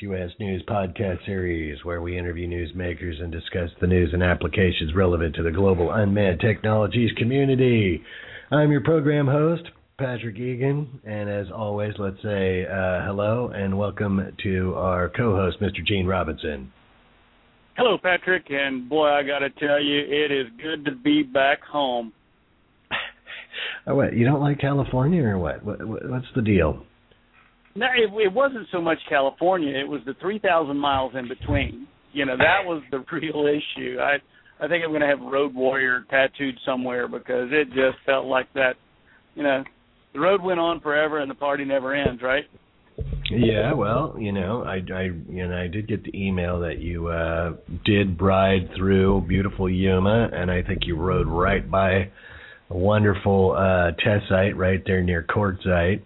SUAS News podcast series, where we interview newsmakers and discuss the news and applications relevant to the global unmanned technologies community. I'm your program host, Patrick Egan, and as always, let's say uh, hello and welcome to our co-host, Mr. Gene Robinson. Hello, Patrick, and boy, I got to tell you, it is good to be back home. oh, what? You don't like California, or what? what what's the deal? No, it, it wasn't so much California. It was the 3,000 miles in between. You know, that was the real issue. I I think I'm going to have Road Warrior tattooed somewhere because it just felt like that. You know, the road went on forever and the party never ends, right? Yeah, well, you know, I, I, you know, I did get the email that you uh did bride through beautiful Yuma, and I think you rode right by a wonderful uh test site right there near Quartzsite.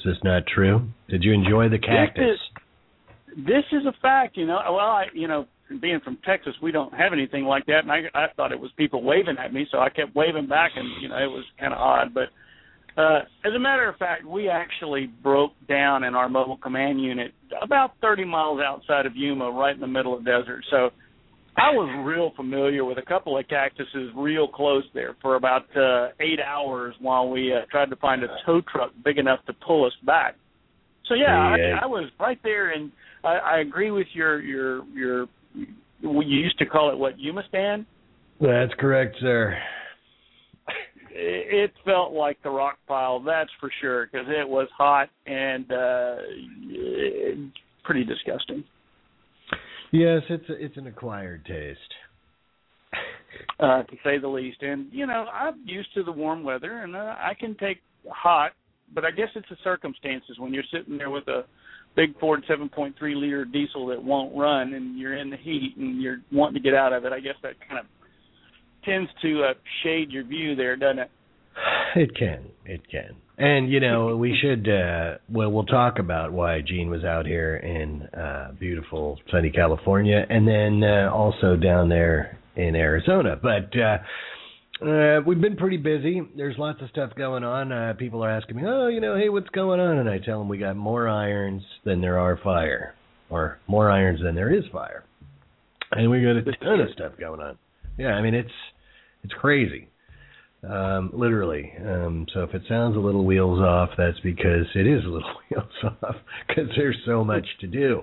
Is this not true? Did you enjoy the cactus? This is, this is a fact, you know. Well, I, you know, being from Texas, we don't have anything like that, and I, I thought it was people waving at me, so I kept waving back, and you know, it was kind of odd. But uh, as a matter of fact, we actually broke down in our mobile command unit about 30 miles outside of Yuma, right in the middle of the desert. So I was real familiar with a couple of cactuses real close there for about uh, eight hours while we uh, tried to find a tow truck big enough to pull us back. So yeah, Yeah. I, I was right there, and I, I agree with your your your. You used to call it what Yuma stand. That's correct, sir. It it felt like the rock pile, that's for sure, because it was hot and uh pretty disgusting. Yes, it's a, it's an acquired taste. uh, to say the least. And you know, I'm used to the warm weather, and uh, I can take hot, but I guess it's the circumstances when you're sitting there with a big Ford 7.3 liter diesel that won't run, and you're in the heat and you're wanting to get out of it. I guess that kind of tends to uh, shade your view there, doesn't it? It can. It can. And you know, we should uh well we'll talk about why Gene was out here in uh beautiful sunny California and then uh also down there in Arizona. But uh uh we've been pretty busy. There's lots of stuff going on. Uh people are asking me, "Oh, you know, hey, what's going on?" And I tell them we got more irons than there are fire or more irons than there is fire. And we got a ton of stuff going on. Yeah, I mean it's it's crazy um, literally. Um, so if it sounds a little wheels off, that's because it is a little wheels off because there's so much to do.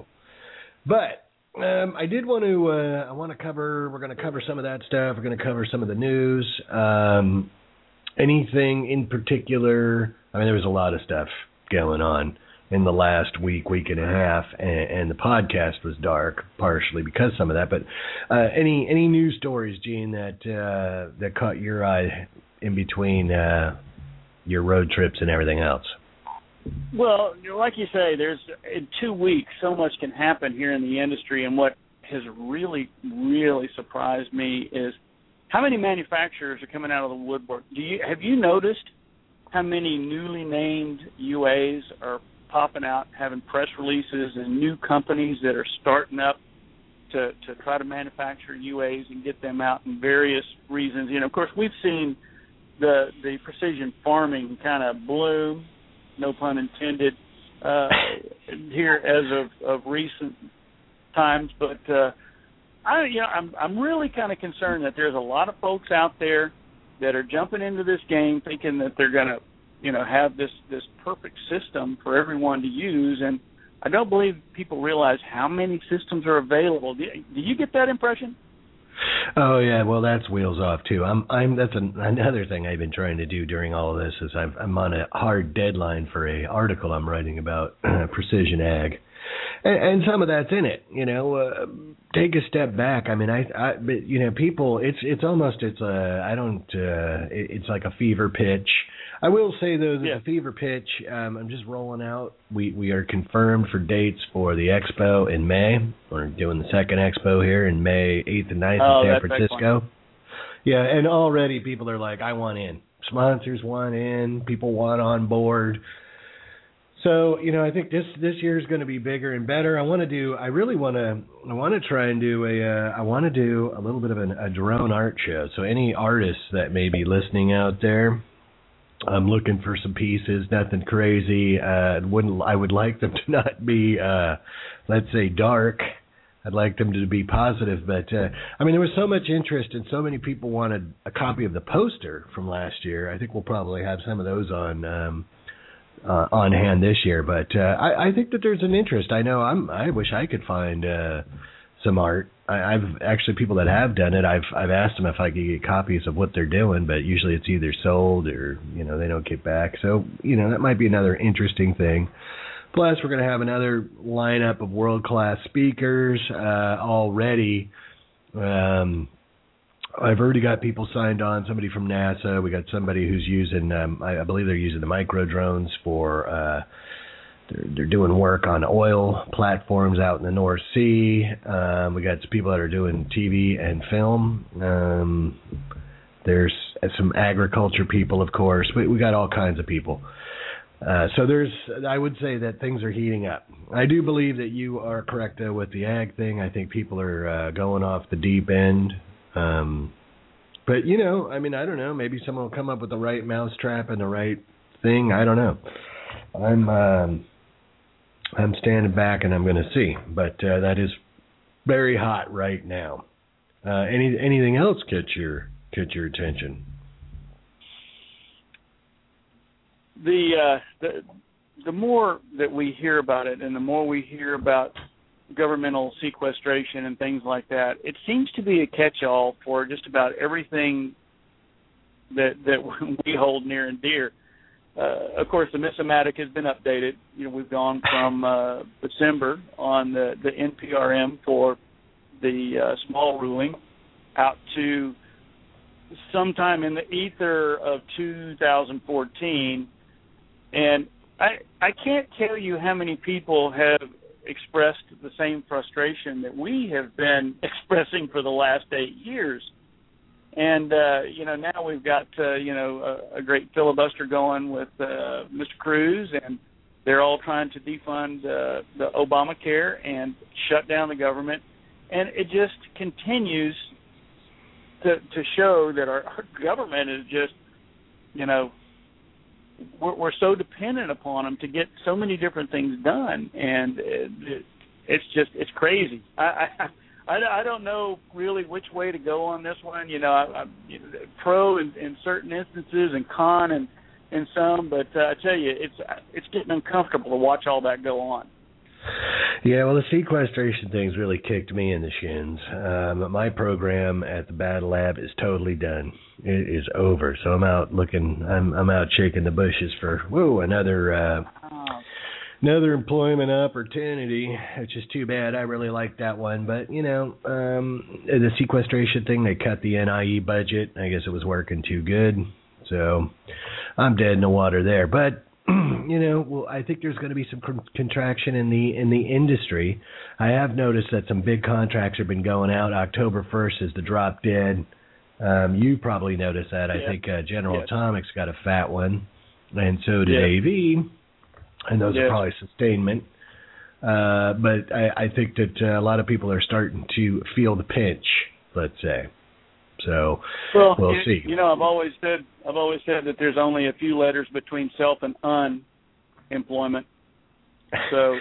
But um, I did want to uh, I want to cover. We're going to cover some of that stuff. We're going to cover some of the news. Um, anything in particular? I mean, there was a lot of stuff going on in the last week, week and a half, and, and the podcast was dark partially because some of that. But uh, any any news stories, Gene, that uh, that caught your eye in between uh, your road trips and everything else? Well, like you say, there's in two weeks so much can happen here in the industry, and what has really, really surprised me is how many manufacturers are coming out of the woodwork. Do you have you noticed how many newly named UAs are popping out, having press releases, and new companies that are starting up to to try to manufacture UAs and get them out in various reasons. You know, of course, we've seen the the precision farming kind of bloom, no pun intended, uh, here as of of recent times. But uh, I, you know, I'm I'm really kind of concerned that there's a lot of folks out there that are jumping into this game thinking that they're going to, you know, have this this perfect system for everyone to use, and I don't believe people realize how many systems are available. Do, do you get that impression? Oh yeah, well that's wheels off too. I'm I'm that's an, another thing I've been trying to do during all of this is I've, I'm on a hard deadline for a article I'm writing about precision ag, and, and some of that's in it. You know, uh, take a step back. I mean, I, I but you know, people, it's it's almost it's a I don't uh, it, it's like a fever pitch. I will say though that Yeah. the fever pitch. Um, I'm just rolling out. We we are confirmed for dates for the expo in May. We're doing the second expo here in May 8th and 9th Oh, in San Francisco. Yeah, and already people are like, I want in. Sponsors want in. People want on board. So you know, I think this this year is going to be bigger and better. I want to do. I really want to. I want to try and do a. Uh, I want to do a little bit of an, a drone art show. So any artists that may be listening out there, I'm looking for some pieces, nothing crazy. Uh, wouldn't I would like them to not be, uh, let's say, dark. I'd like them to be positive, but uh, I mean, there was so much interest and so many people wanted a copy of the poster from last year. I think we'll probably have some of those on um, uh, on hand this year. But uh, I, I think that there's an interest. I know I'm. I wish I could find uh, some art. I, I've actually people that have done it. I've I've asked them if I could get copies of what they're doing, but usually it's either sold or you know they don't get back. So you know that might be another interesting thing. Plus, we're going to have another lineup of world class speakers uh, already. Um, I've already got people signed on. Somebody from NASA. We got somebody who's using. Um, I, I believe they're using the micro drones for. Uh, they're, they're doing work on oil platforms out in the North Sea. Um, we got some people that are doing TV and film. Um, there's some agriculture people, of course. We, we got all kinds of people. Uh, so there's, I would say that things are heating up. I do believe that you are correct though with the ag thing. I think people are uh, going off the deep end. Um, but you know, I mean, I don't know. Maybe someone will come up with the right mousetrap and the right thing. I don't know. I'm, um, I'm standing back and I'm going to see. But uh, that is very hot right now. Uh, any anything else catch your catch your attention? the uh, the the more that we hear about it, and the more we hear about governmental sequestration and things like that, it seems to be a catch-all for just about everything that that we hold near and dear. Uh, of course, the Missamatic has been updated. You know, we've gone from uh, December on the the NPRM for the uh, small ruling out to sometime in the ether of 2014 and I I can't tell you how many people have expressed the same frustration that we have been expressing for the last eight years. And uh, you know now we've got uh, you know a, a great filibuster going with uh, Mr. Cruz, and they're all trying to defund uh, the Obamacare and shut down the government, and it just continues to to show that our, our government is just you know we're, we're so dependent upon them to get so many different things done, and it, it's just it's crazy. I, I I, I don't know really which way to go on this one. You know, I, I you know, pro in, in certain instances and con and in some, but uh, I tell you, it's it's getting uncomfortable to watch all that go on. Yeah, well, the sequestration thing's really kicked me in the shins. Um, my program at the Battle Lab is totally done. It is over. So I'm out looking. I'm I'm out shaking the bushes for whoa another uh, another employment opportunity, which is too bad. I really like that one, but you know, um, the sequestration thing. They cut the NIE budget. I guess it was working too good. So I'm dead in the water there. But you know, well, I think there's going to be some con- contraction in the in the industry. I have noticed that some big contracts have been going out. October 1st is the drop dead. Um, you probably noticed that. I think uh, General Atomics got a fat one, and so did AV, and those are probably sustainment. Uh, but I, I think that uh, a lot of people are starting to feel the pinch. Let's say. So well, we'll you, see. You know, I've always said I've always said that there's only a few letters between self and unemployment. So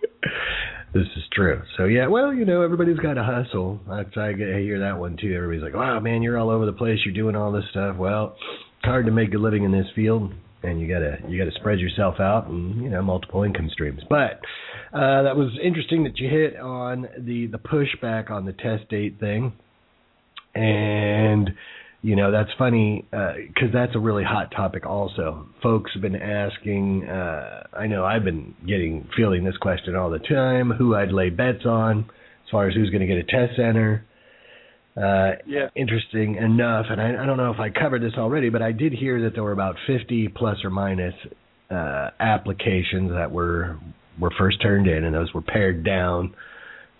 this is true. So yeah, well, you know, everybody's got to hustle. That's I get I hear that one too. Everybody's like, "Wow, man, you're all over the place. You're doing all this stuff." Well, it's hard to make a living in this field, and you gotta you gotta spread yourself out and you know multiple income streams. But uh, that was interesting that you hit on the the pushback on the test date thing. And you know that's funny because uh, that's a really hot topic also. Folks have been asking uh i know i've been getting fielding this question all the time who i'd lay bets on as far as who's going to get a test center uh yeah. interesting enough and I, I don't know if i covered this already but i did hear that there were about 50 plus or minus uh applications that were were first turned in and those were pared down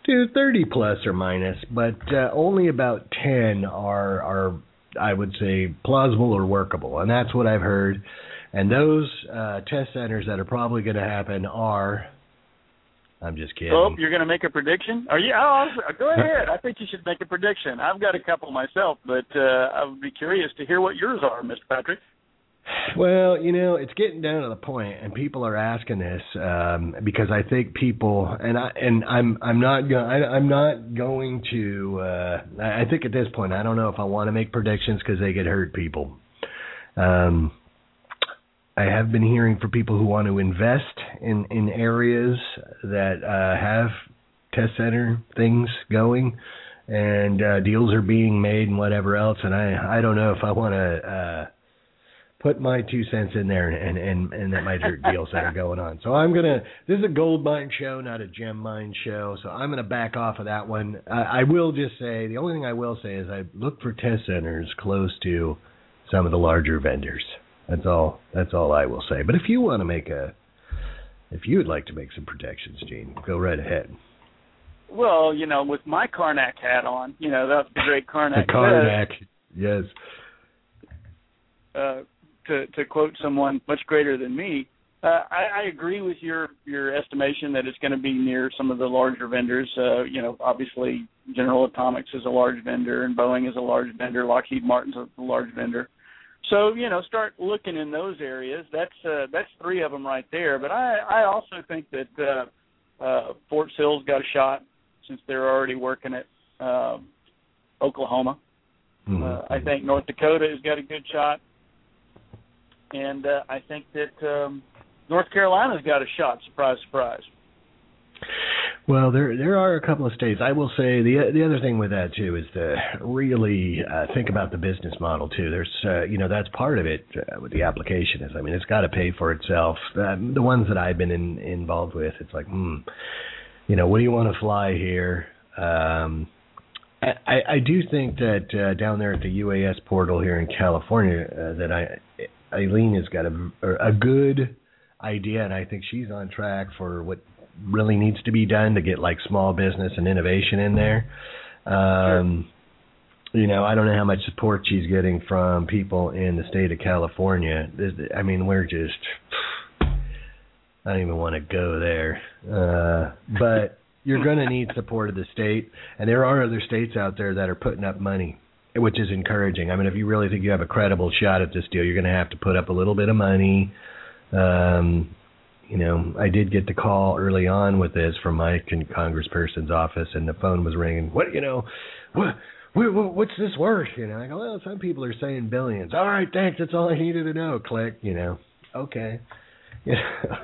to 30 plus or minus, but uh, only about 10 are are I would say plausible or workable, and that's what I've heard. And those uh, test centers that are probably going to happen are. I'm just kidding. Oh, you're going to make a prediction? Are you? Oh, go ahead. I think you should make a prediction. I've got a couple myself, but uh, I would be curious to hear what yours are, Mr. Patrick. Well, you know, it's getting down to the point, and people are asking this um, because I think people, and I and I'm I'm not going I'm not going to. Uh, I think at this point, I don't know if I want to make predictions because they get hurt people. Um, I have been hearing for people who want to invest in in areas that uh, have test center things going, and uh, deals are being made and whatever else. And I I don't know if I want to. Uh, put my two cents in there and and and that might hurt deals that are going on. So I'm gonna. This is a gold mine show, not a gem mine show. So I'm gonna back off of that one. I, I will just say the only thing I will say is I look for test centers close to some of the larger vendors. That's all. That's all I will say. But if you want to make a, if you would like to make some protections, Gene, go right ahead. Well, you know, with my Carnac hat on, you know that's the great Carnac. the Carnac, yes. Uh, to to quote someone much greater than me, uh, I, I agree with your your estimation that it's going to be near some of the larger vendors. Uh, you know, obviously General Atomics is a large vendor, and Boeing is a large vendor. Lockheed Martin's a large vendor. So you know, start looking in those areas. That's uh, that's three of them right there. But I I also think that uh, uh, Fort Sill's got a shot since they're already working at uh, Oklahoma. Mm-hmm. Uh, I think North Dakota has got a good shot and uh, I think that um, North Carolina's got a shot. Surprise, surprise. Well, there there are a couple of states. I will say the the other thing with that too is to really uh, think about the business model too. There's uh, you know that's part of it uh, with the application is I mean it's got to pay for itself. Uh, the ones that I've been in, involved with, it's like, hmm, you know, what do you want to fly here? Um, I, I do think that uh, down there at the UAS portal here in California uh, that I Eileen has got a a good idea, and I think she's on track for what really needs to be done to get like small business and innovation in there. Um, sure. You know, I don't know how much support she's getting from people in the state of California. I mean, we're just. I don't even want to go there. Uh, but you're going to need support of the state, and there are other states out there that are putting up money which is encouraging. I mean, if you really think you have a credible shot at this deal, you're going to have to put up a little bit of money. Um, you know, I did get the call early on with this from my con- congressperson's office, and the phone was ringing. What you know, what, what what's this worth? You know, I go, well, some people are saying billions. All right, thanks. That's all I needed to know. Click. You know, okay. You know,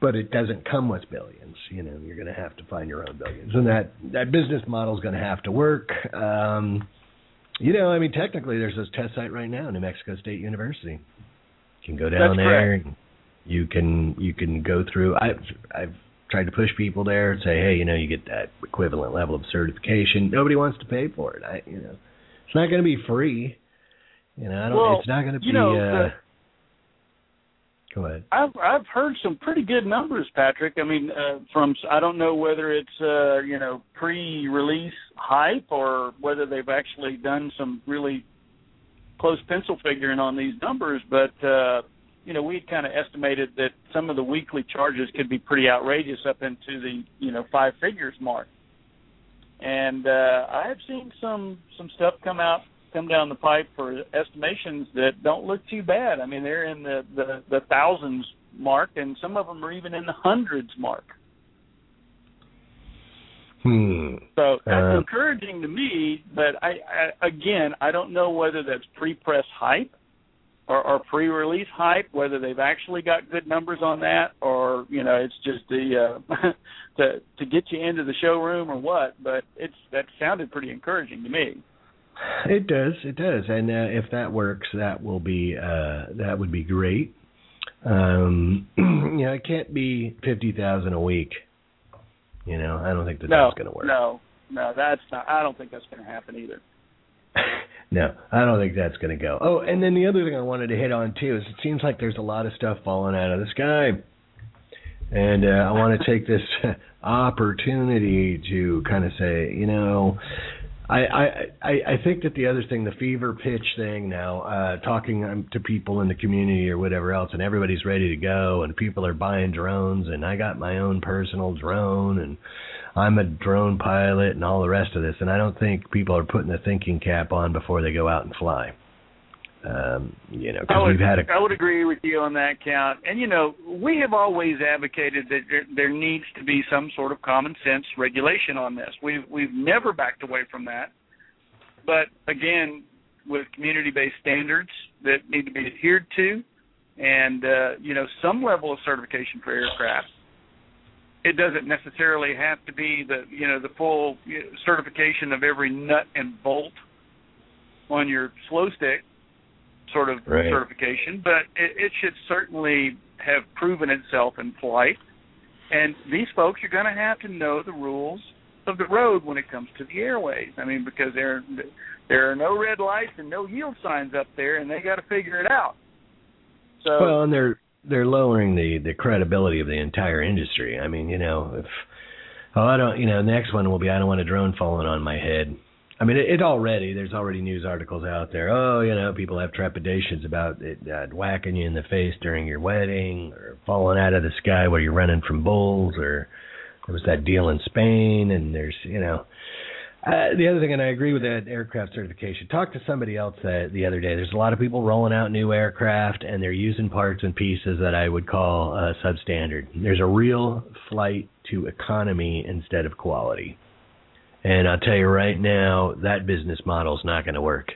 but it doesn't come with billions. You know, you're going to have to find your own billions, and that that business model is going to have to work. Um, you know, I mean, technically, there's this test site right now, New Mexico State University. You can go down That's there. Correct. You can you can go through. I've I've tried to push people there and say, hey, you know, you get that equivalent level of certification. Nobody wants to pay for it. I, you know, it's not going to be free. You know, I don't. Well, it's not going to be. You know, uh, Go ahead. I've I've heard some pretty good numbers, Patrick. I mean, uh, from I don't know whether it's uh, you know pre-release hype or whether they've actually done some really close pencil figuring on these numbers, but uh, you know we had kind of estimated that some of the weekly charges could be pretty outrageous up into the you know five figures mark. And uh, I have seen some some stuff come out come down the pipe for estimations that don't look too bad. I mean, they're in the the, the thousands mark, and some of them are even in the hundreds mark. Hmm. So that's uh, encouraging to me, but I, I again I don't know whether that's pre-press hype or, or pre-release hype, whether they've actually got good numbers on that, or you know it's just the uh, to to get you into the showroom or what. But it's that sounded pretty encouraging to me. It does, it does, and uh, if that works, that will be uh, that would be great. Um, you know, it can't be fifty thousand a week. You know, I don't think that no, that's going to work. No, no, that's not. I don't think that's going to happen either. no, I don't think that's going to go. Oh, and then the other thing I wanted to hit on too is it seems like there's a lot of stuff falling out of the sky, and uh, I want to take this opportunity to kind of say, you know, I, I I think that the other thing, the fever pitch thing now, uh, talking um, to people in the community or whatever else, and everybody's ready to go, and people are buying drones, and I got my own personal drone, and I'm a drone pilot, and all the rest of this, and I don't think people are putting the thinking cap on before they go out and fly. Um, you know, because we've had a. I would agree with you on that count. And you know, we have always advocated that there, there needs to be some sort of common sense regulation on this. We've we've never backed away from that. But again, with community-based standards that need to be adhered to, and uh, you know, some level of certification for aircraft. It doesn't necessarily have to be the you know the full certification of every nut and bolt on your slow stick sort of right. certification, but it, it should certainly have proven itself in flight. And these folks are going to have to know the rules of the road when it comes to the airways. I mean, because there there are no red lights and no yield signs up there, and they got to figure it out. So well, and they're they're lowering the the credibility of the entire industry. I mean, you know, if oh, I don't, you know, the next one will be I don't want a drone falling on my head. I mean, it, it already there's already news articles out there. Oh, you know, people have trepidations about it uh, whacking you in the face during your wedding, or falling out of the sky while you're running from bulls, or there was that deal in Spain, and there's you know. Uh, the other thing, and I agree with that aircraft certification. Talked to somebody else that the other day. There's a lot of people rolling out new aircraft, and they're using parts and pieces that I would call uh, substandard. There's a real flight to economy instead of quality. And I'll tell you right now, that business model is not going to work.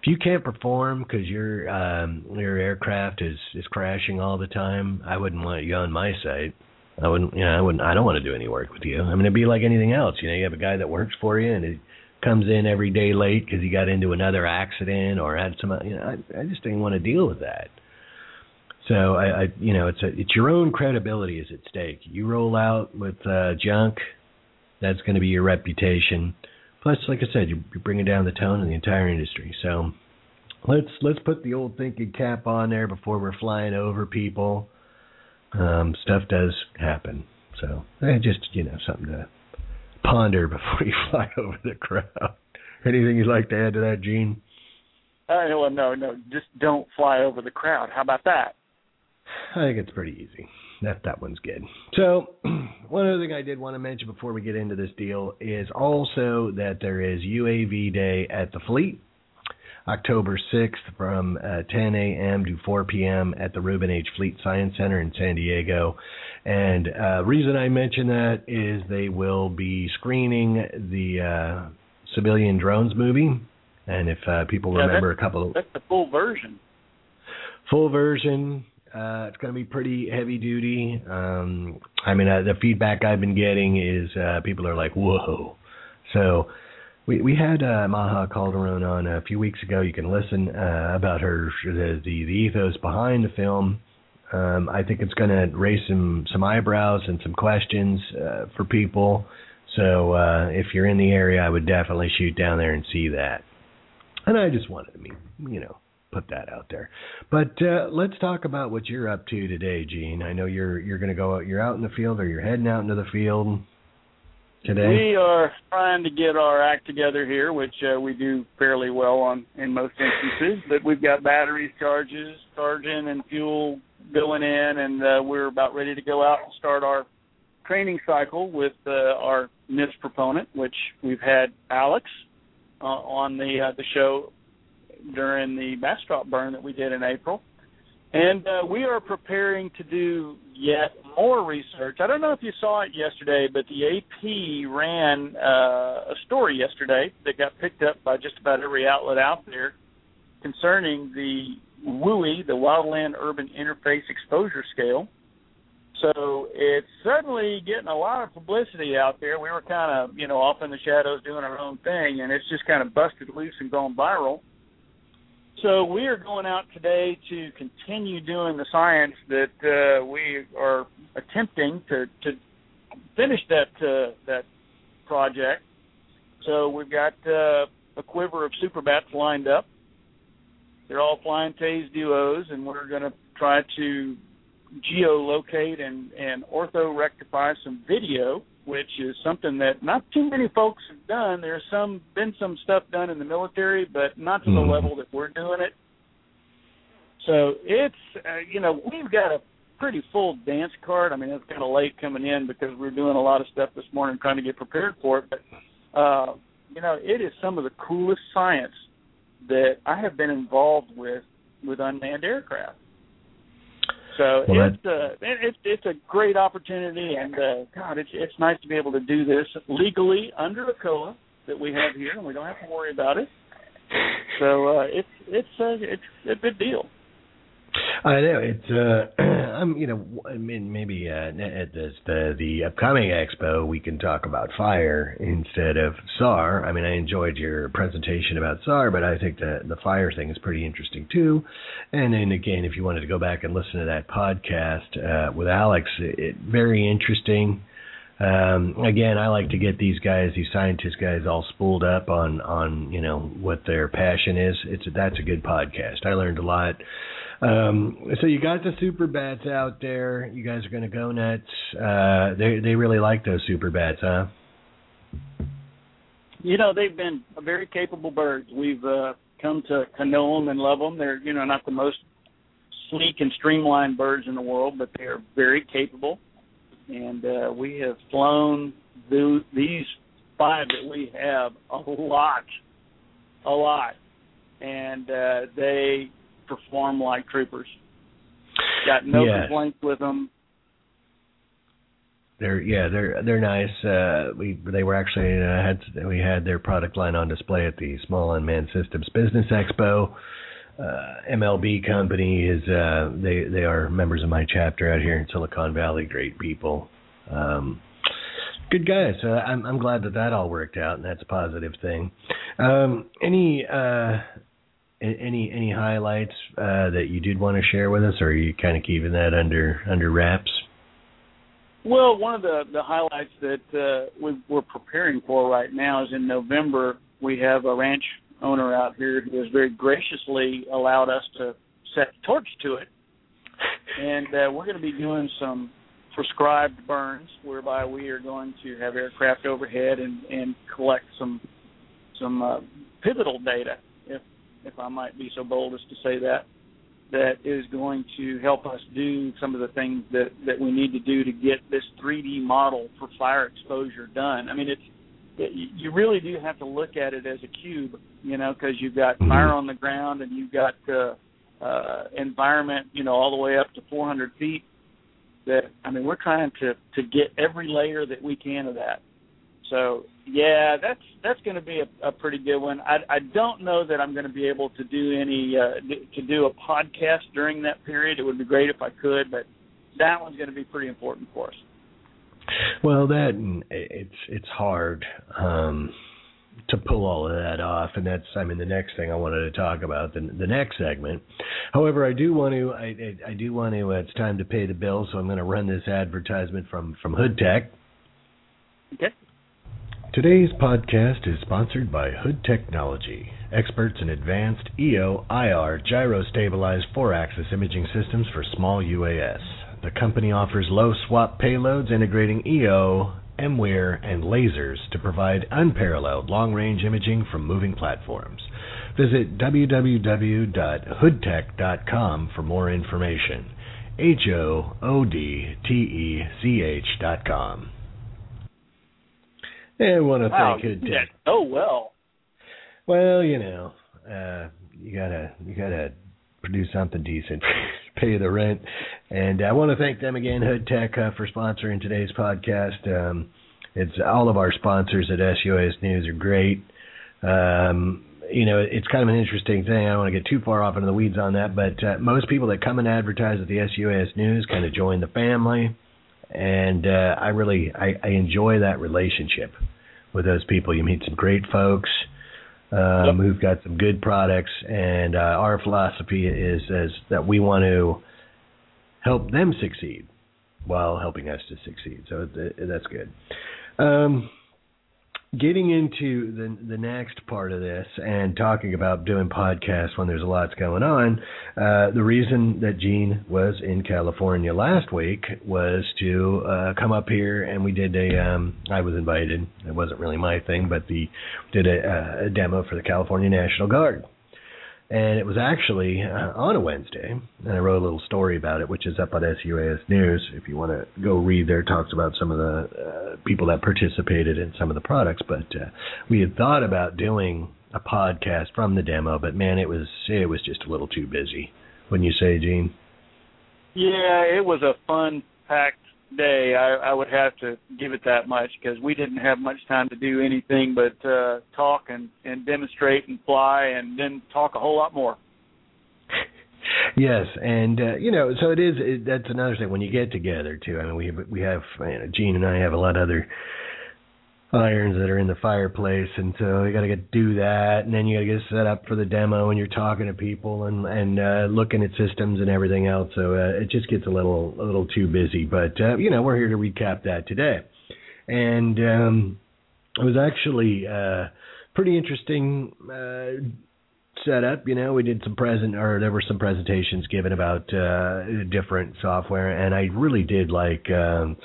If you can't perform because your um, your aircraft is is crashing all the time, I wouldn't want you on my site. I wouldn't, you know, I wouldn't. I don't want to do any work with you. I mean, it'd be like anything else. You know, you have a guy that works for you and he comes in every day late because he got into another accident or had some. You know, I, I just didn't want to deal with that. So I, I, you know, it's a, it's your own credibility is at stake. You roll out with uh, junk that's going to be your reputation. Plus, like I said, you're bringing down the tone of the entire industry. So let's let's put the old thinking cap on there before we're flying over people. Um, stuff does happen. So eh, just you know something to ponder before you fly over the crowd. Anything you'd like to add to that, Gene? Uh, well, no, no, just don't fly over the crowd. How about that? I think it's pretty easy that that one's good. So, one other thing I did want to mention before we get into this deal is also that there is UAV Day at the Fleet, October 6th from uh, 10 a.m. to 4 p.m. at the Reuben H. Fleet Science Center in San Diego. And uh, reason I mention that is they will be screening the uh, civilian drones movie. And if uh, people yeah, remember a couple of that's the full version. Full version, uh, it's going to be pretty heavy duty. Um, I mean, uh, the feedback I've been getting is uh, people are like, "Whoa!" So we we had uh, Maha Calderon on a few weeks ago. You can listen uh, about her the, the the ethos behind the film. Um, I think it's going to raise some some eyebrows and some questions uh, for people. So uh, if you're in the area, I would definitely shoot down there and see that. And I just wanted, I mean, you know, put that out there. But uh, let's talk about what you're up to today, Gene. I know you're you're going to go. out. You're out in the field, or you're heading out into the field today. We are trying to get our act together here, which uh, we do fairly well on in most instances. But we've got batteries charges charging and fuel going in, and uh, we're about ready to go out and start our training cycle with uh, our NIST proponent, which we've had Alex uh, on the uh, the show during the bastrop burn that we did in April. And uh, we are preparing to do yet more research. I don't know if you saw it yesterday, but the AP ran uh, a story yesterday that got picked up by just about every outlet out there concerning the WUI, the Wildland Urban Interface Exposure Scale. So it's suddenly getting a lot of publicity out there. We were kind of, you know, off in the shadows doing our own thing, and it's just kind of busted loose and gone viral. So we are going out today to continue doing the science that uh, we are attempting to to finish that uh, that project. So we've got uh, a quiver of super bats lined up. They're all flying Teis duos, and we're going to try to geolocate and and ortho rectify some video which is something that not too many folks have done. There's some been some stuff done in the military, but not to mm-hmm. the level that we're doing it. So it's uh, you know we've got a pretty full dance card. I mean it's kind of late coming in because we're doing a lot of stuff this morning trying to get prepared for it. But uh, you know it is some of the coolest science that I have been involved with with unmanned aircraft. So Well, it's uh, it, it's it's a great opportunity, and uh, God, it's it's nice to be able to do this legally under a COA that we have here, and we don't have to worry about it. So uh, it's it's uh, it's a good deal. I know it's. uh I'm. You know, I mean, maybe uh, at the the upcoming expo, we can talk about fire instead of SAR. I mean, I enjoyed your presentation about SAR, but I think the the fire thing is pretty interesting too. And then again, if you wanted to go back and listen to that podcast uh, with Alex, it, it very interesting. Um, again, I like to get these guys, these scientist guys, all spooled up on on you know what their passion is. It's that's a good podcast. I learned a lot. Um, so you got the super bats out there. You guys are going to go nuts. Uh, they they really like those super bats, huh? You know, they've been very capable birds. We've uh, come to, to know them and love them. They're you know not the most sleek and streamlined birds in the world, but they are very capable. And uh, we have flown th- these five that we have a lot, a lot, and uh, they perform like troopers. Got no Yes. complaints with them. They're yeah, they're they're nice. Uh, we they were actually uh, had we had their product line on display at the Small Unmanned Systems Business Expo. Uh, MLB company is uh, they they are members of my chapter out here in Silicon Valley. Great people, um, good guys. Uh, I'm I'm glad that that all worked out, and that's a positive thing. Um, any uh, any any highlights uh, that you did want to share with us, or are you kind of keeping that under under wraps? Well, one of the the highlights that uh, we, we're preparing for right now is in November. We have a ranch owner out here who has very graciously allowed us to set torch to it, and uh, we're going to be doing some prescribed burns, whereby we are going to have aircraft overhead and and collect some some uh, pivotal data, if I might be so bold as to say that that is going to help us do some of the things that that we need to do to get this 3D model for fire exposure done. I mean, it's it, you really do have to look at it as a cube, you know, because you've got fire on the ground and you've got uh, uh, environment, you know, all the way up to 400 feet. That I mean, we're trying to to get every layer that we can of that. So yeah, that's that's going to be a, a pretty good one. I, I don't know that I'm going to be able to do any uh, d- to do a podcast during that period. It would be great if I could, but that one's going to be pretty important for us. Well, that it's it's hard um, to pull all of that off, and that's I mean the next thing I wanted to talk about the the next segment. However, I do want to I I, I do want to. Uh, it's time to pay the bill, so I'm going to run this advertisement from from Hood Tech. Okay. Today's podcast is sponsored by Hood Technology, experts in advanced EO, IR, gyro stabilized four axis imaging systems for small UAS. The company offers low swap payloads integrating EO, MWIR, and lasers to provide unparalleled long range imaging from moving platforms. Visit www.hoodtech.com for more information. H O O D T E C H dot com. I want to Wow, thank Tech. so well. Well, you know, uh, you gotta you gotta produce something decent, pay the rent, and I want to thank them again, Hood Tech, uh, for sponsoring today's podcast. Um, it's all of our sponsors at SUAS News are great. Um, you know, it's kind of an interesting thing. I don't want to get too far off into the weeds on that, but uh, most people that come and advertise at the SUAS News kind of join the family, and uh, I really I, I enjoy that relationship with those people. You meet some great folks um, Yep. who've got some good products, and uh, our philosophy is, is that we want to help them succeed while helping us to succeed. So th- that's good. Um, getting into the the next part of this and talking about doing podcasts when there's a lot going on, uh, the reason that Gene was in California last week was to uh, come up here and we did a. Um, I was invited. It wasn't really my thing, but the did a, a demo for the California National Guard. And it was actually uh, on a Wednesday, and I wrote a little story about it, which is up on SUAS News. If you want to go read there, talks about some of the uh, people that participated in some of the products. But uh, we had thought about doing a podcast from the demo, but man, it was it was just a little too busy. Wouldn't you say, Gene? Yeah, it was a fun packed day. I, I would have to give it that much because we didn't have much time to do anything but uh, talk and and demonstrate and fly and then talk a whole lot more. yes, and uh, you know, so it is. It, that's another thing when you get together too. I mean, we we have you know, Gene and I have a lot of other irons that are in the fireplace and so you got to get do that and then you got to get set up for the demo and you're talking to people and and uh looking at systems and everything else so uh, it just gets a little a little too busy but uh you know we're here to recap that today. And um it was actually uh pretty interesting uh setup you know we did some present or there were some presentations given about uh different software and I really did like um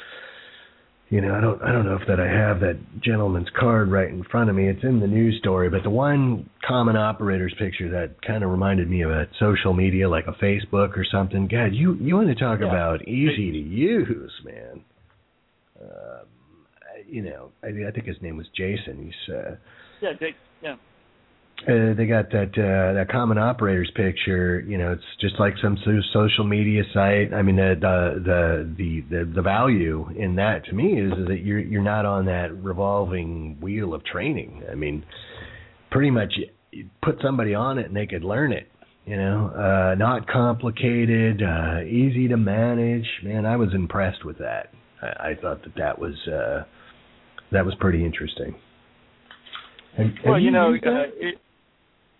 you know, I don't I don't know if that I have that gentleman's card right in front of me. It's in the news story, but the one common operators picture that kind of reminded me of a social media like a Facebook or something. God, you you want to talk yeah. about easy to use, man. Um, you know, I, I think his name was Jason. He's uh, yeah, Jake, yeah. Uh, they got that uh, that common operators picture. You know, it's just like some social media site. I mean, the the the the, the value in that to me is, is that you're you're not on that revolving wheel of training. I mean, pretty much put somebody on it and they could learn it. You know, uh, not complicated, uh, easy to manage. Man, I was impressed with that. I, I thought that that was uh, that was pretty interesting. Have, have well, you, you know, uh, it,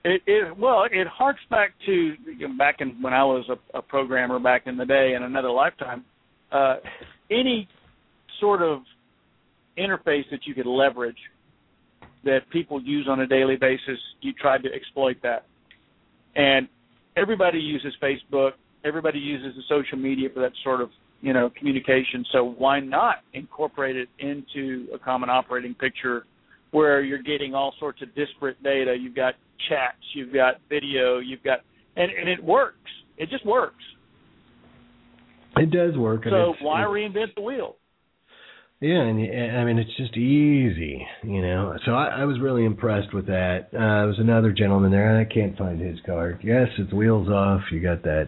it, it well, it harks back to you know, back in when I was a, a programmer back in the day in another lifetime. Uh, any sort of interface that you could leverage that people use on a daily basis, you tried to exploit that. And everybody uses Facebook. Everybody uses the social media for that sort of you know communication. So why not incorporate it into a common operating picture where you're getting all sorts of disparate data? You've got chats, you've got video, you've got and and it works. It just works. It does work. So why reinvent the wheel? Yeah, and I mean it's just easy, you know. So I, I was really impressed with that. Uh, there was another gentleman there, and I can't find his card. Yes, it's wheels off. You got that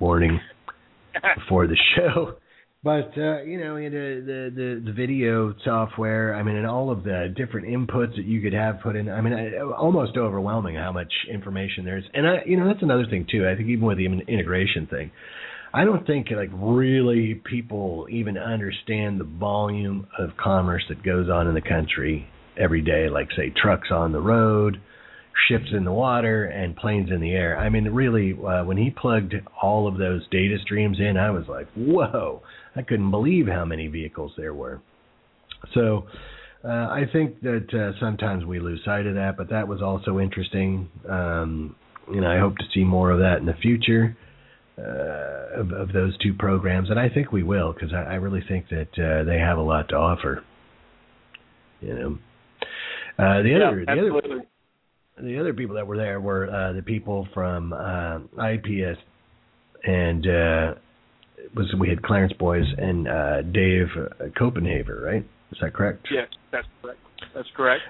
warning before the show. But uh, you know, the, the the the video software, I mean, and all of the different inputs that you could have put in. I mean, I, almost overwhelming how much information there is. And I, you know, that's another thing too. I think even with the integration thing, I don't think like really people even understand the volume of commerce that goes on in the country every day. Like say trucks on the road, ships in the water and planes in the air. I mean, really, uh, when he plugged all of those data streams in, I was like, whoa, I couldn't believe how many vehicles there were. So uh, I think that uh, sometimes we lose sight of that, but that was also interesting. Um, you know, I hope to see more of that in the future. Uh, of, of those two programs, and I think we will because I, I really think that uh, they have a lot to offer. You know, uh, the yeah, other the absolutely. other the other people that were there were uh, the people from uh, IPS, and uh, was we had Clarence Boys and uh, Dave Copenhaver, right? Is that correct? Yes, that's correct. That's correct.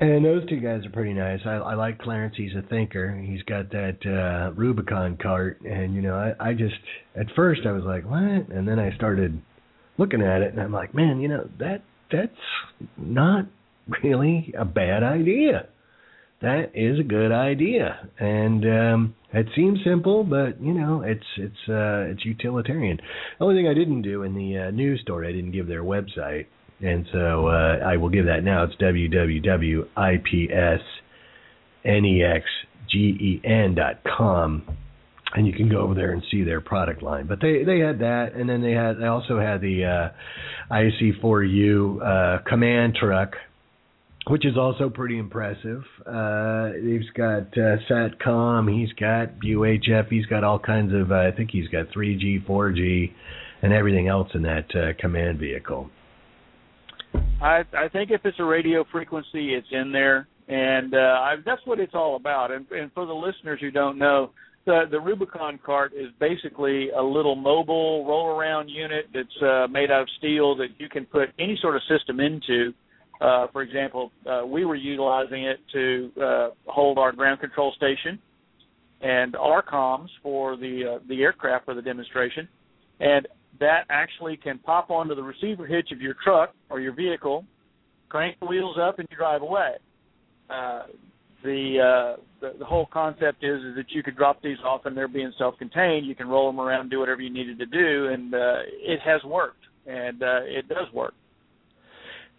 And those two guys are pretty nice. I, I like Clarence. He's a thinker. He's got that uh, Rubicon cart, and you know, I, I just at first I was like, what? And then I started looking at it, and I'm like, man, you know, that that's not really a bad idea that is a good idea, and um, it seems simple, but you know it's it's uh, it's utilitarian. The only thing I didn't do in the uh, news story, I didn't give their website, and so uh, I will give that now. It's www.ipsnexgen.com, and you can go over there and see their product line. But they they had that, and then they had they also had the uh, IC4U uh, command truck which is also pretty impressive. Uh, he's got uh, Satcom, he's got UHF, he's got all kinds of. Uh, I think he's got 3G, 4G, and everything else in that uh, command vehicle. I I think if it's a radio frequency, it's in there, and uh, I, that's what it's all about. And, and for the listeners who don't know, the the Rubicon cart is basically a little mobile roll around unit that's uh, made out of steel that you can put any sort of system into Uh, for example, uh, we were utilizing it to uh, hold our ground control station and our comms for the uh, the aircraft for the demonstration, and that actually can pop onto the receiver hitch of your truck or your vehicle, crank the wheels up, and you drive away. Uh, the, uh, the the whole concept is is that you could drop these off and they're being self-contained. You can roll them around, do whatever you needed to do, and it has worked, and it does work.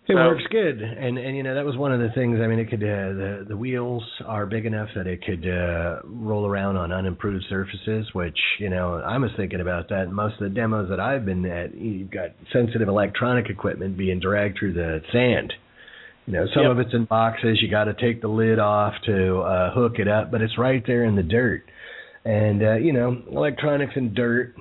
It so, works good, and and you know that was one of the things. I mean, it could uh, the the wheels are big enough that it could uh, roll around on unimproved surfaces. Which you know I was thinking about that. Most of the demos that I've been at, you've got sensitive electronic equipment being dragged through the sand. You know, some yep. of it's in boxes. You got to take the lid off to uh, hook it up, but it's right there in the dirt. And uh, you know, electronics and dirt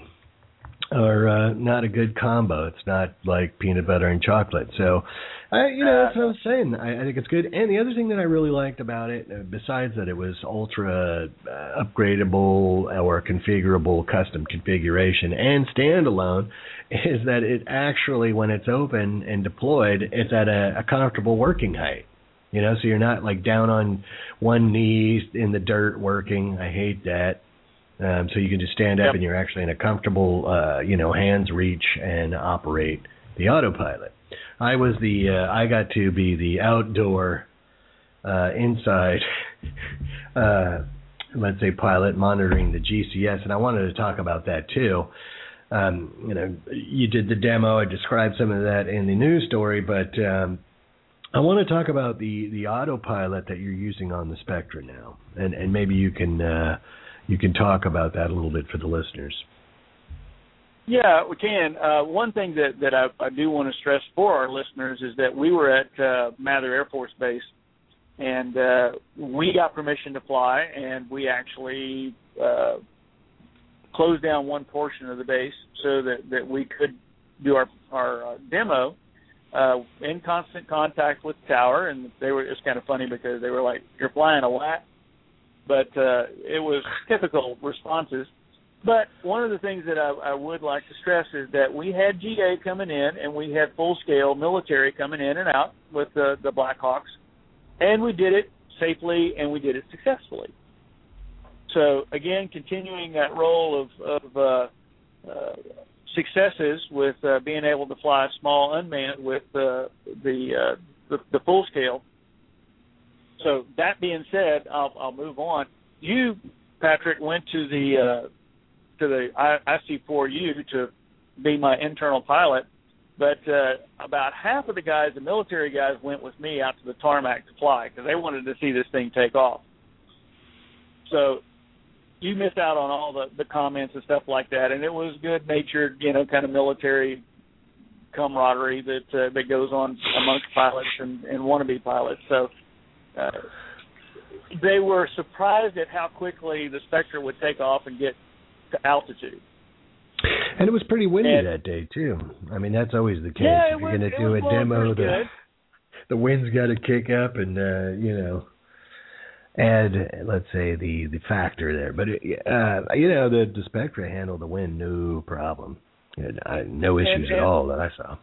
are uh, not a good combo. It's not like peanut butter and chocolate. So, I, you know, that's what I was saying. I, I think it's good. And the other thing that I really liked about it, uh, besides that it was ultra uh, upgradable or configurable custom configuration and standalone, is that it actually, when it's open and deployed, it's at a, a comfortable working height. You know, so you're not like down on one knee in the dirt working. I hate that. Um, so you can just stand up yep. and you're actually in a comfortable, uh, you know, hands reach and operate the autopilot. I was the, uh, I got to be the outdoor, uh, inside, uh, let's say pilot monitoring the GCS, and I wanted to talk about that too. Um, you know, you did the demo. I described some of that in the news story, but um, I want to talk about the the autopilot that you're using on the Spectra now, and and maybe you can uh, you can talk about that a little bit for the listeners. Yeah, we can. Uh, one thing that that I, I do want to stress for our listeners is that we were at uh, Mather Air Force Base, and uh, we got permission to fly, and we actually uh, closed down one portion of the base so that that we could do our our uh, demo uh, in constant contact with the tower, and they were. It's kind of funny because they were like, "You're flying a what?" But uh, it was typical responses. But one of the things that I, I would like to stress is that we had GA coming in and we had full scale military coming in and out with the, the Blackhawks, and we did it safely and we did it successfully. So again, continuing that role of, of uh, uh, successes with uh, being able to fly small unmanned with uh, the, uh, the the full scale so that being said, I'll, I'll move on. You, Patrick, went to the uh, to the IC4U to be my internal pilot, but uh, about half of the guys, the military guys, went with me out to the tarmac to fly because they wanted to see this thing take off. So you missed out on all the the comments and stuff like that, and it was good natured, you know, kind of military camaraderie that uh, that goes on amongst pilots and, and wannabe pilots. So uh, they were surprised at how quickly the Spectra would take off and get to altitude. And it was pretty windy and, that day too. I mean, that's always the case. Yeah, if you're going to do a demo, the the wind's got to kick up, and uh, you know, add let's say the the factor there. But uh, you know, the the Spectra handled the wind no problem. Uh, no issues and, and, at all that I saw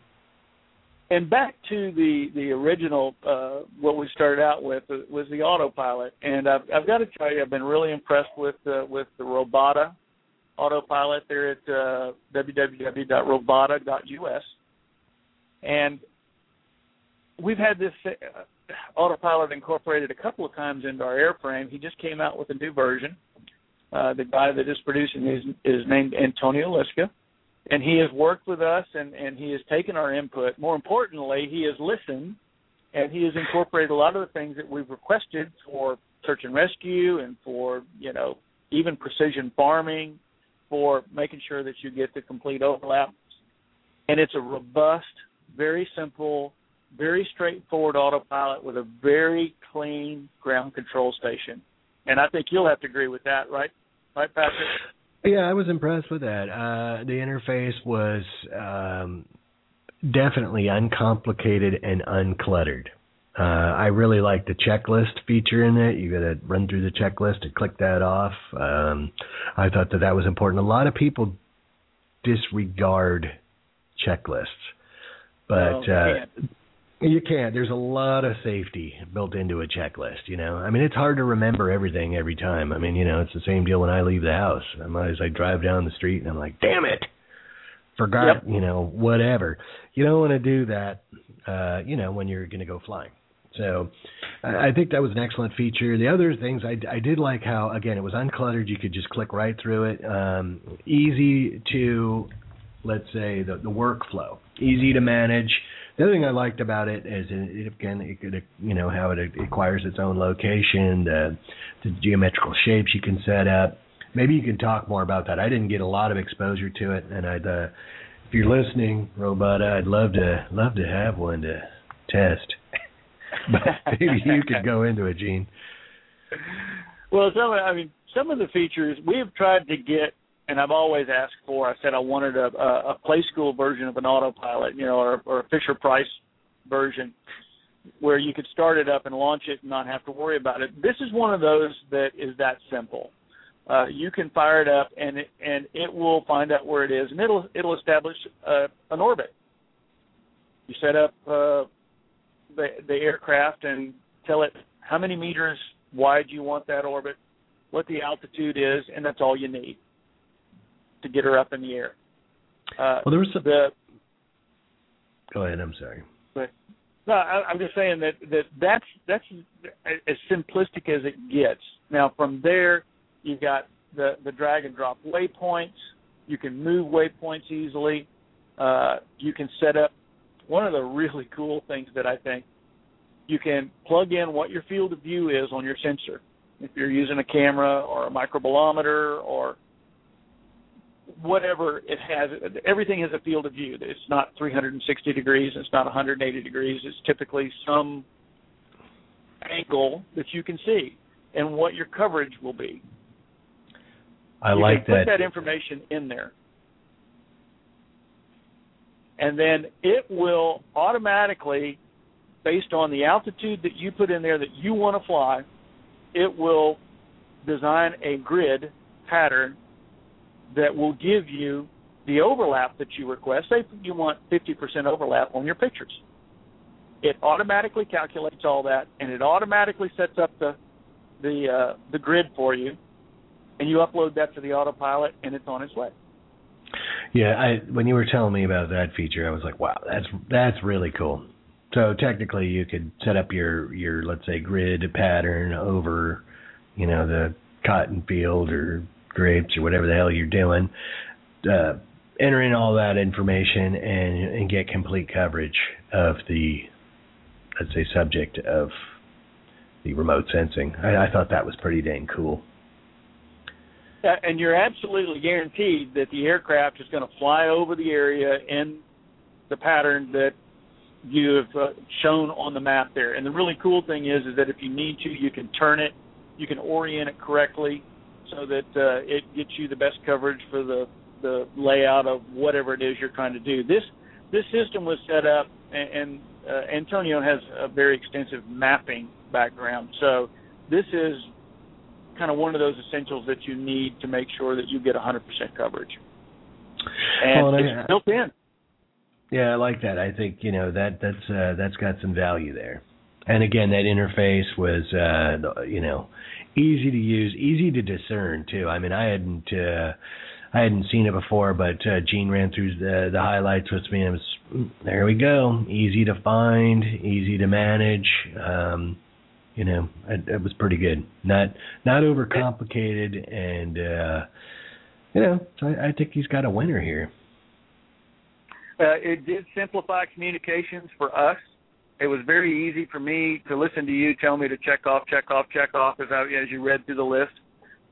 and back to the the original uh, what we started out with uh, was the autopilot, and I've, I've got to tell you, I've been really impressed with uh, with the Robota autopilot. They're at uh, www.robota.us, and we've had this uh, autopilot incorporated a couple of times into our airframe. He just came out with a new version. Uh, the guy that is producing is, is named Antonio Liska and he has worked with us and, and he has taken our input. More importantly, he has listened and he has incorporated a lot of the things that we've requested for search and rescue and for, you know, even precision farming, for making sure that you get the complete overlap. And it's a robust, very simple, very straightforward autopilot with a very clean ground control station. And I think you'll have to agree with that, right? Right, Patrick? Yeah, I was impressed with that. Uh, the interface was um, definitely uncomplicated and uncluttered. Uh, I really like the checklist feature in it. You got to run through the checklist and click that off. Um, I thought that that was important. A lot of people disregard checklists, but oh, uh, You can't. There's a lot of safety built into a checklist. You know, I mean, it's hard to remember everything every time. I mean, you know, it's the same deal when I leave the house. I'm as I drive down the street and I'm like, damn it, forgot. Yep. You know, whatever. You don't want to do that. Uh, you know, when you're going to go flying. So, I I think that was an excellent feature. The other things I, I did like how again it was uncluttered. You could just click right through it. Um, easy to, let's say the the workflow. Easy to manage. The other thing I liked about it is it, again it could you know how it acquires its own location, the the geometrical shapes you can set up. Maybe you can talk more about that. I didn't get a lot of exposure to it, and I'd uh, if you're listening, Robot, I'd love to love to have one to test. but maybe you could go into it, Gene. Well, some I mean some of the features we have tried to get, and I've always asked for. I said I wanted a, a, a play school version of an autopilot, you know, or, or a Fisher Price version, where you could start it up and launch it and not have to worry about it. This is one of those that is that simple. Uh, you can fire it up and it, and it will find out where it is and it'll it'll establish uh, an orbit. You set up uh, the the aircraft and tell it how many meters wide you want that orbit, what the altitude is, and that's all you need to get her up in the air. Uh, well, there was some. The, Go ahead. I'm sorry. But no, I, I'm just saying that that that's that's as simplistic as it gets. Now from there, you've got the the drag and drop waypoints. You can move waypoints easily. Uh, you can set up one of the really cool things that I think you can plug in what your field of view is on your sensor. If you're using a camera or a microbolometer or whatever it has, everything has a field of view. It's not 360 degrees. It's not 180 degrees. It's typically some angle that you can see and what your coverage will be. I you like can that. Put that information in there. And then it will automatically, based on the altitude that you put in there that you want to fly, it will design a grid pattern that will give you the overlap that you request. Say you want 50% overlap on your pictures. It automatically calculates all that, and it automatically sets up the the uh, the grid for you, and you upload that to the autopilot, and it's on its way. Yeah, I when you were telling me about that feature, I was like, wow, that's that's really cool. So technically, you could set up your your let's say grid pattern over, you know, the cotton field or grapes or whatever the hell you're doing. Uh, enter in all that information and and get complete coverage of the let's say subject of the remote sensing. I, I thought that was pretty dang cool. And you're absolutely guaranteed that the aircraft is going to fly over the area in the pattern that you have uh, shown on the map there. And the really cool thing is, is that if you need to, you can turn it, you can orient it correctly, so that uh, it gets you the best coverage for the the layout of whatever it is you're trying to do. This this system was set up, and, and uh, Antonio has a very extensive mapping background, so this is kind of one of those essentials that you need to make sure that you get 100% coverage. And Well, and it's I- built in. Yeah, I like that. I think you know that that's uh, that's got some value there. And again, that interface was uh, you know easy to use, easy to discern too. I mean, I hadn't uh, I hadn't seen it before, but uh, Gene ran through the the highlights with me, and it was mm, there we go, easy to find, easy to manage. Um, you know, it, it was pretty good. Not not overcomplicated, and uh, you know, so I, I think he's got a winner here. Uh, it did simplify communications for us. It was very easy for me to listen to you tell me to check off, check off, check off as I, as you read through the list.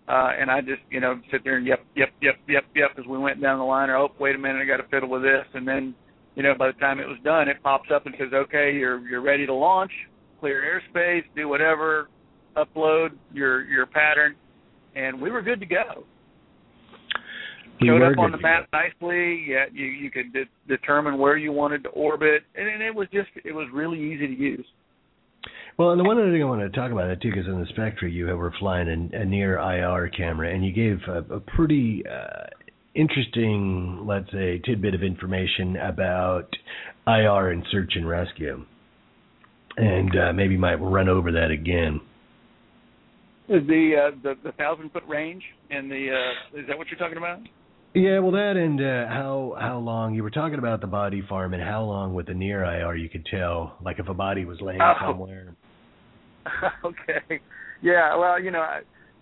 Uh, and I just, you know, sit there and yep, yep, yep, yep, yep as we went down the line. Or oh, wait a minute, I got to fiddle with this. And then, you know, by the time it was done, it pops up and says, okay, you're you're ready to launch, clear airspace, do whatever, upload your your pattern, and we were good to go. We Showed up on the map nicely. Yeah, you you could de- determine where you wanted to orbit, and, and it was just it was really easy to use. Well, and the one other thing I wanted to talk about that too, because in the Spectra you were flying a, a near IR camera, and you gave a, a pretty uh, interesting, let's say, tidbit of information about IR and search and rescue. and uh, maybe might run over that again. The uh, the the thousand foot range and the uh, is that what you're talking about? Yeah, well, that and uh, how how long you were talking about the body farm and how long with the near IR you could tell, like if a body was laying oh. somewhere. okay, yeah, well, you know, I,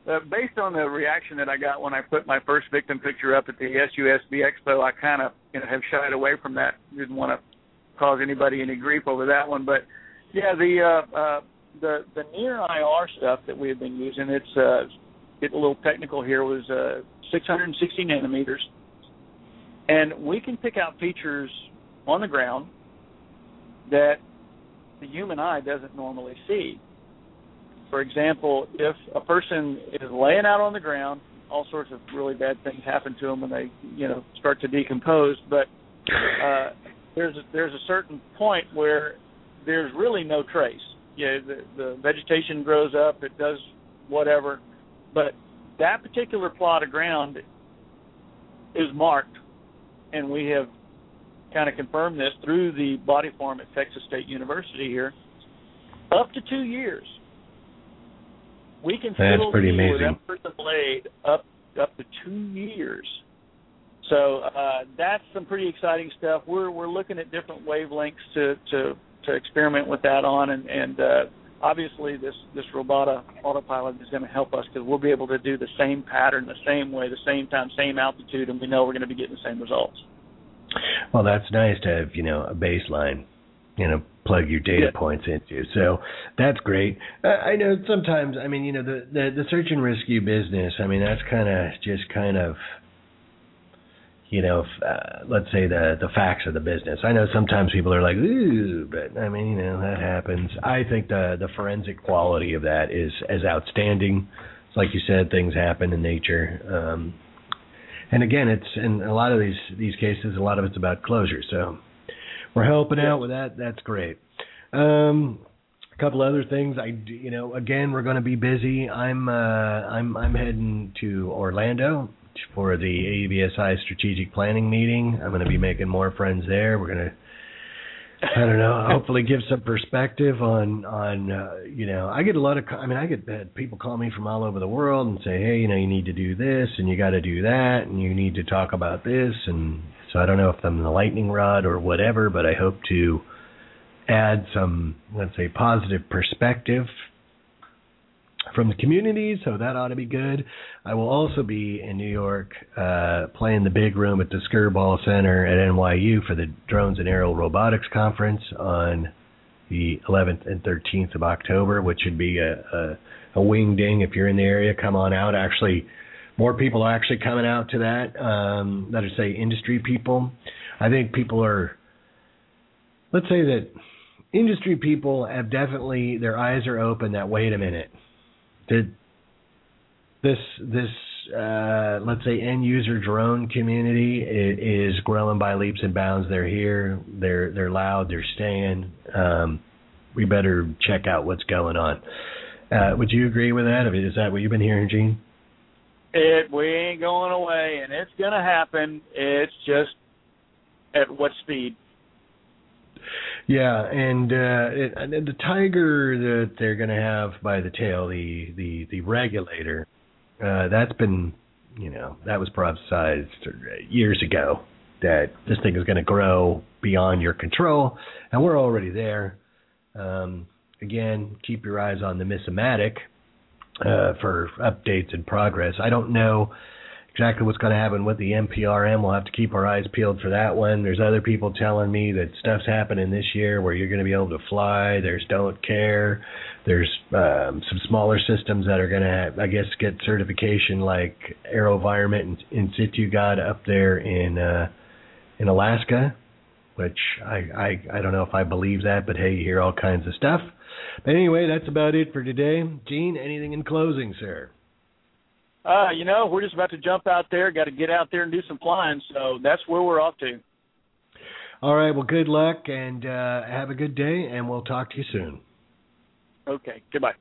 uh, based on the reaction that I got when I put my first victim picture up at the SUSB Expo, I kind of you know have shied away from that. Didn't want to cause anybody any grief over that one, but yeah, the uh, uh, the the near IR stuff that we have been using, it's uh, get a little technical here, was uh, 660 nanometers, and we can pick out features on the ground that the human eye doesn't normally see. For example, if a person is laying out on the ground, all sorts of really bad things happen to them when they, you know, start to decompose. But uh, there's a, there's a certain point where there's really no trace. Yeah, the, the vegetation grows up, it does whatever, but that particular plot of ground is marked, and we have kind of confirmed this through the body farm at Texas State University here. Up to two years, we can That's still pretty see amazing. person laid up up to two years. So uh, that's some pretty exciting stuff. We're we're looking at different wavelengths to to to experiment with that on, and and uh, obviously this this Robota autopilot is going to help us because we'll be able to do the same pattern, the same way, the same time, same altitude, and we know we're going to be getting the same results. Well, that's nice to have you know a baseline, you know, plug your data Yeah. points into. So that's great. Uh, I know sometimes. I mean, you know, the the, the search and rescue business. I mean, that's kind of just kind of you know, uh, let's say the the facts of the business. I know sometimes people are like, ooh, but I mean, you know, that happens. I think the the forensic quality of that is as outstanding. It's like you said, things happen in nature. Um, and again, it's in a lot of these these cases, a lot of it's about closure. So we're helping out with that. That's great. Um, a couple other things. I you know, again, we're going to be busy. I'm uh, I'm I'm heading to Orlando for the AUVSI strategic planning meeting. I'm going to be making more friends there. We're going to I don't know. Hopefully, give some perspective on on uh, you know. I get a lot of. I mean, I get uh, people call me from all over the world and say, hey, you know, you need to do this and you got to do that and you need to talk about this and so I don't know if I'm the lightning rod or whatever, but I hope to add some, let's say, positive perspective from the community, so that ought to be good. I will also be in New York uh, playing the big room at the Skirball Center at NYU for the Drones and Aerial Robotics Conference on the 11th and 13th of October, which should be a, a, a wing ding if you're in the area. Come on out. Actually, more people are actually coming out to that. Um, let us say industry people. I think people are. Let's say that industry people have definitely their eyes are open. That wait a minute this this uh, let's say end user drone community is growing by leaps and bounds. They're here. They're they're loud. They're staying. Um, we better check out what's going on. Uh, would you agree with that? Is that what you've been hearing, Gene? It we ain't going away, and it's gonna happen. It's just at what speed? Yeah, and uh, it, the tiger that they're going to have by the tail, the the the regulator, uh, that's been, you know, that was prophesized years ago that this thing is going to grow beyond your control, and we're already there. Um, again, keep your eyes on the Missomatic uh, for updates and progress. I don't know exactly what's going to happen with the NPRM. We'll have to keep our eyes peeled for that one. There's other people telling me that stuff's happening this year where you're going to be able to fly. There's Don't Care. There's um, some smaller systems that are going to, I guess, get certification like AeroVironment and Insitu got up there in uh, in Alaska, which I, I I don't know if I believe that, but hey, you hear all kinds of stuff. But anyway, that's about it for today. Gene, anything in closing, sir? Uh, you know, we're just about to jump out there. Got to get out there and do some flying. So that's where we're off to. All right. Well, good luck and uh, have a good day, and we'll talk to you soon. Okay. Goodbye.